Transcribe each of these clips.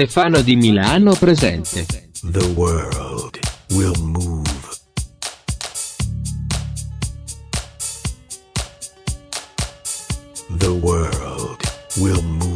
Stefano di Milano presente. The world will move. The world will move.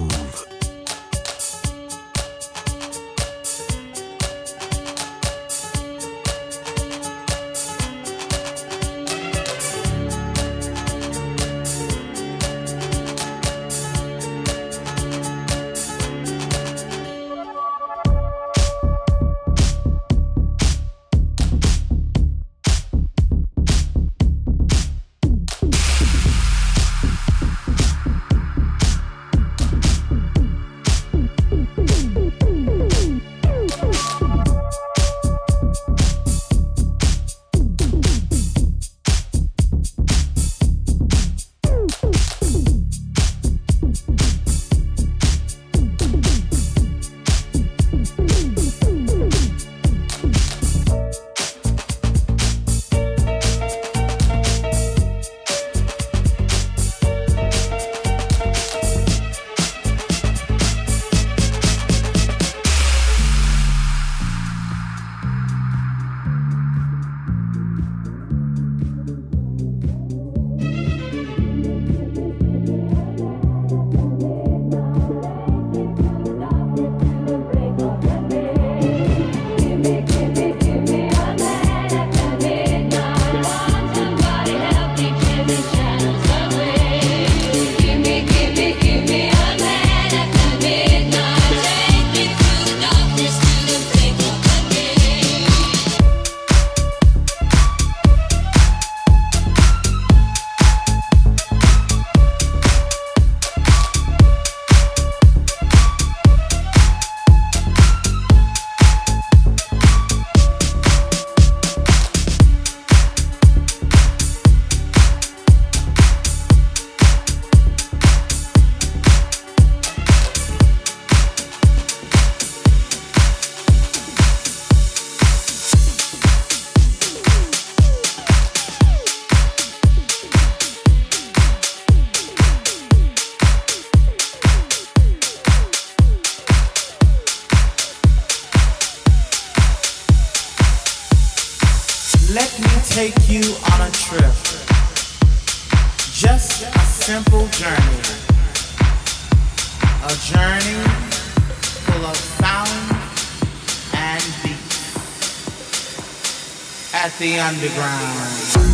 The Underground.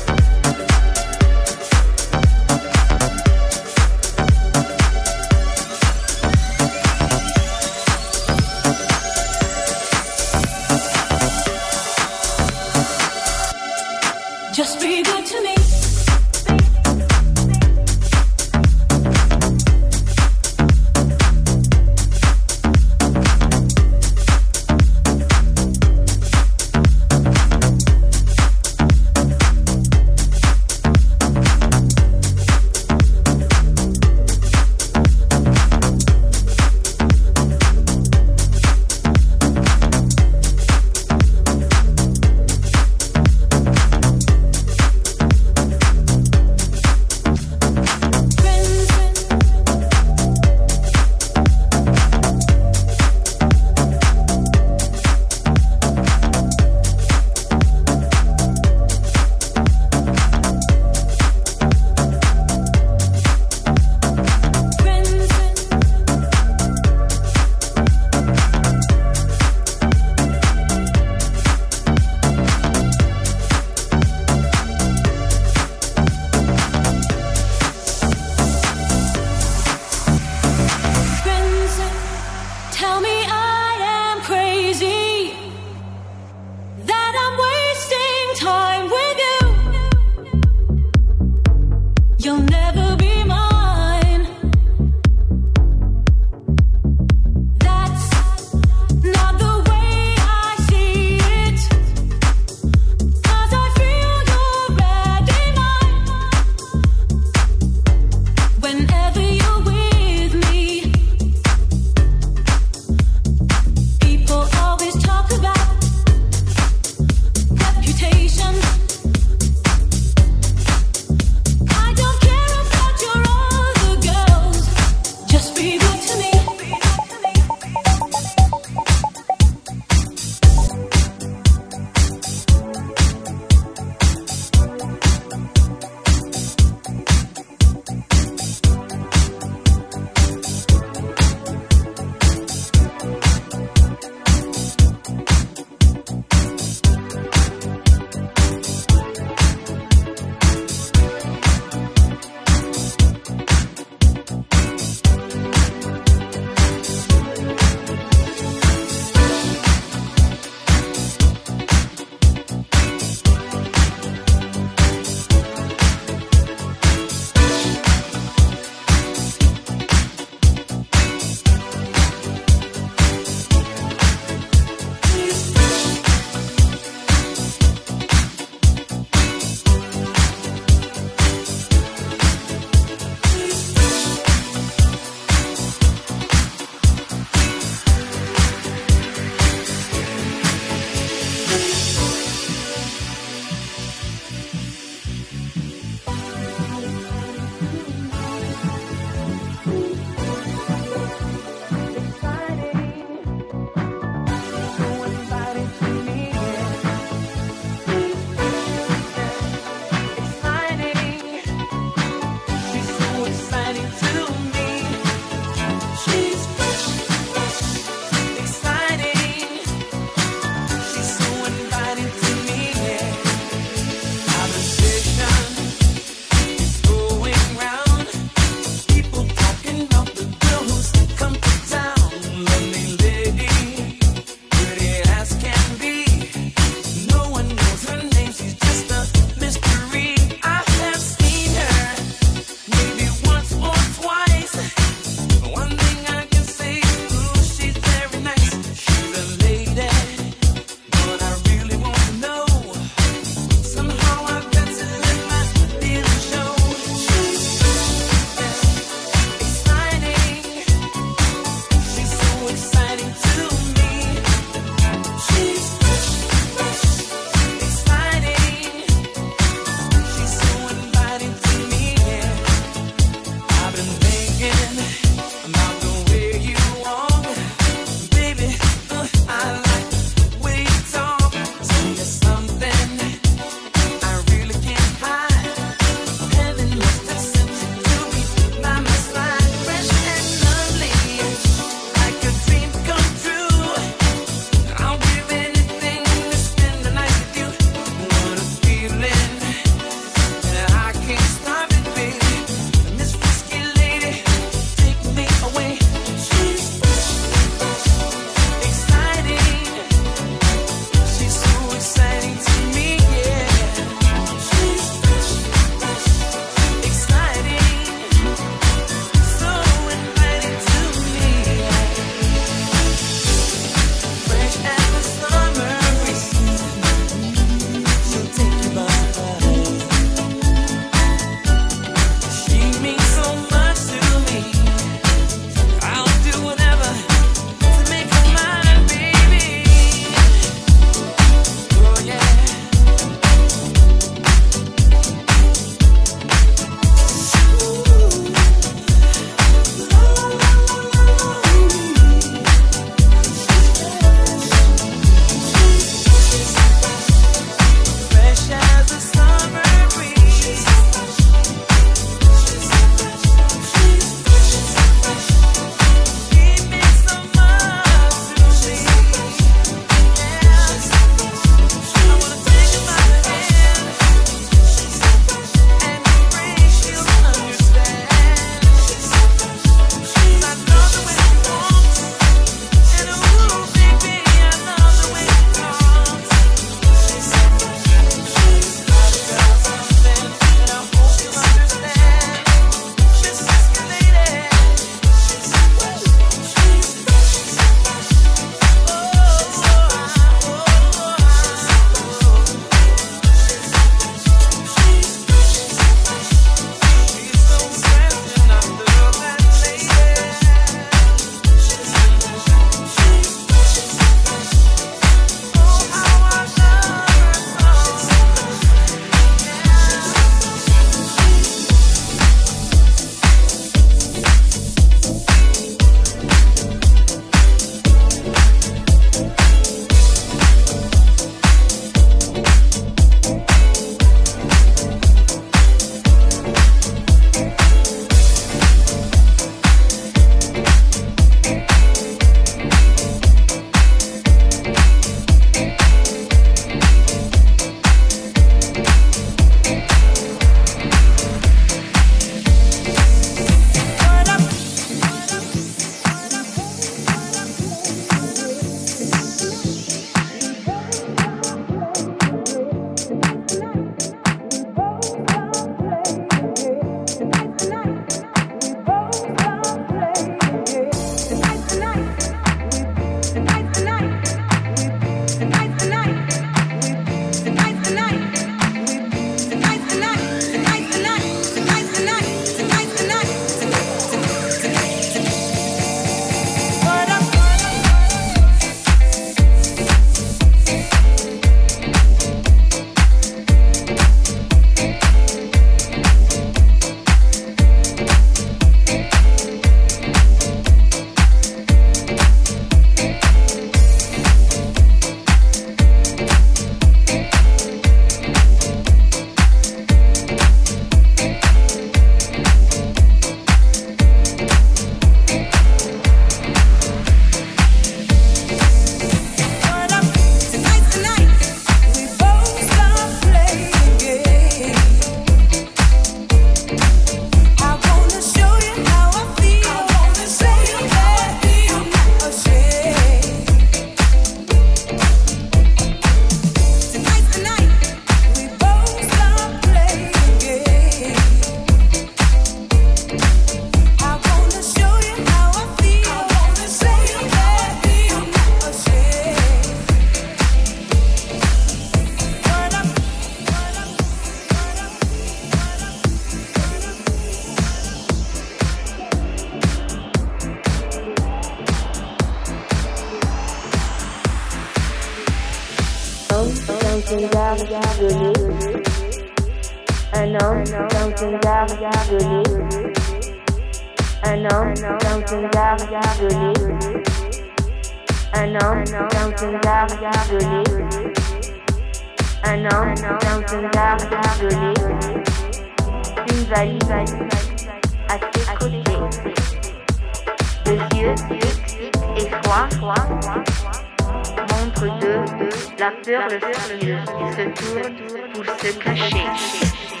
La peur le fuit, il se tourne pour se cacher.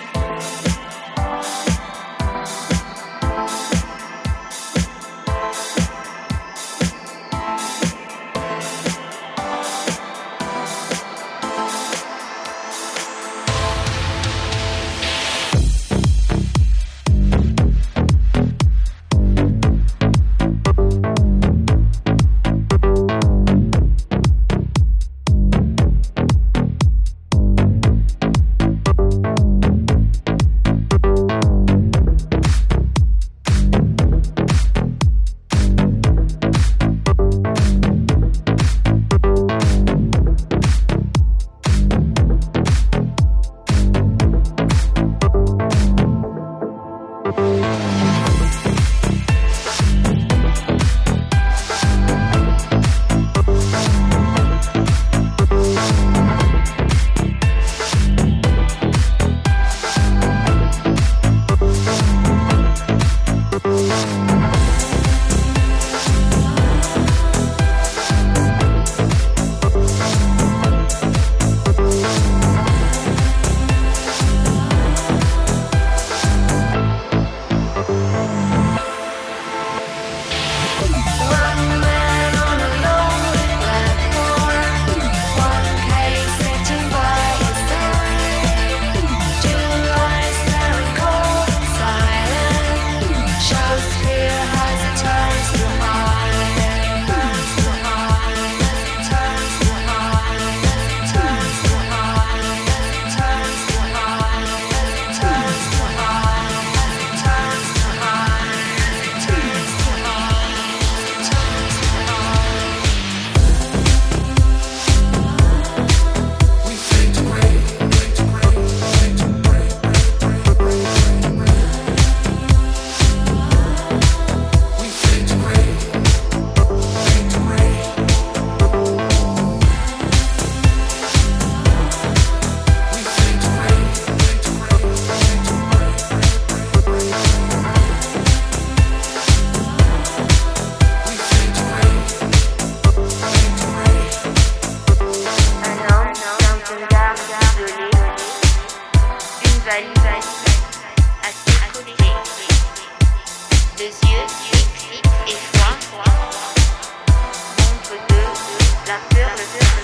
deux yeux, et froid, nombre de la peur,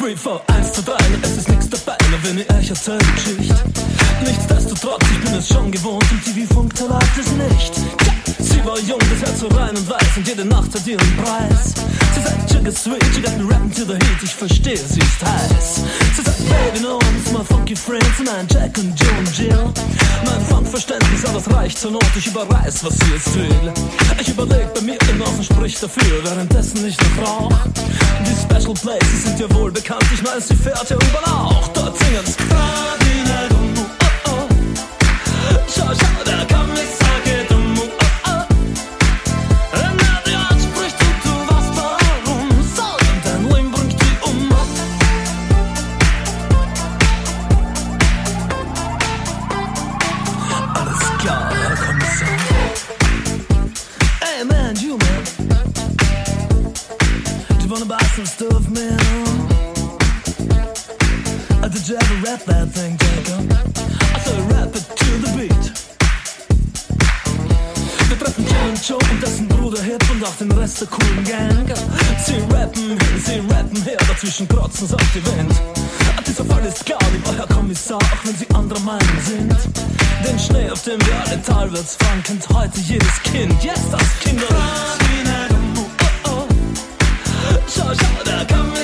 3, 4, 1, 2, 3, es ist nichts dabei, nur wenn ich euch erzähle die Geschichte. Nichtsdestotrotz, ich bin es schon gewohnt, im TV-Funk, läuft es nicht. Tja, sie war jung, das Herz so rein und weiß und jede Nacht hat ihren Preis. Sie sagt, Sugar Sweet, she got me rapping to the heat, ich verstehe, sie ist heiß. Sie sagt, Baby, no one's my funky friends, nein, Jack und Joe und Jill. Mein Funkverständnis, aber es reicht zur Not, ich überreiß, was sie jetzt will. Ich überleg bei mir und sprich dafür, währenddessen ich noch rauch. Die Special Places sind ja wohl bekannt, ich mein, sie fährt ja überall auch. Dort singen's Radine, Und Joe und dessen Bruder Hip und auch den Rest der coolen Gang. Sie rappen, sie rappen her, dazwischen krotzen sie auf die Wind. Ah, Dieser Fall ist klar, lieber Herr Kommissar, auch wenn Sie anderer Meinung sind. Den Schnee, auf dem wir alle talwärts fahren, kennt heute jedes Kind, jetzt das Kinderlied. Schau, schau, der Kommissar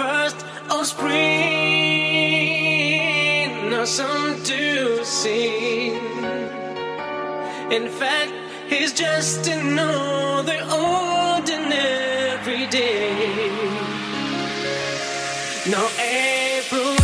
first of spring, awesome to see. In fact, it's just another ordinary day. Now, April.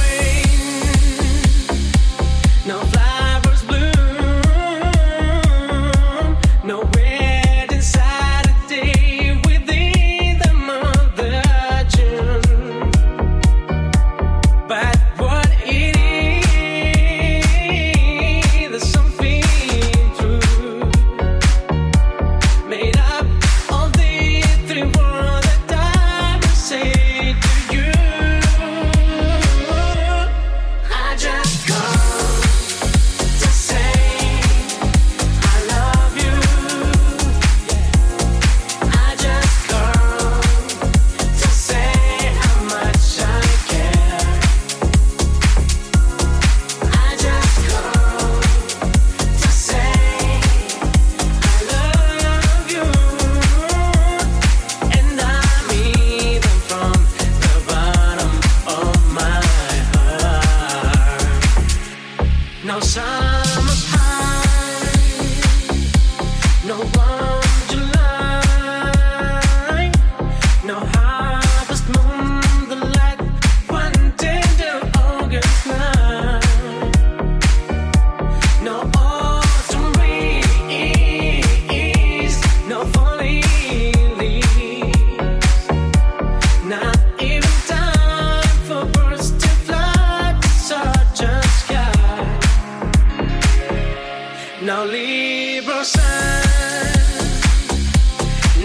No libros,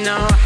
no.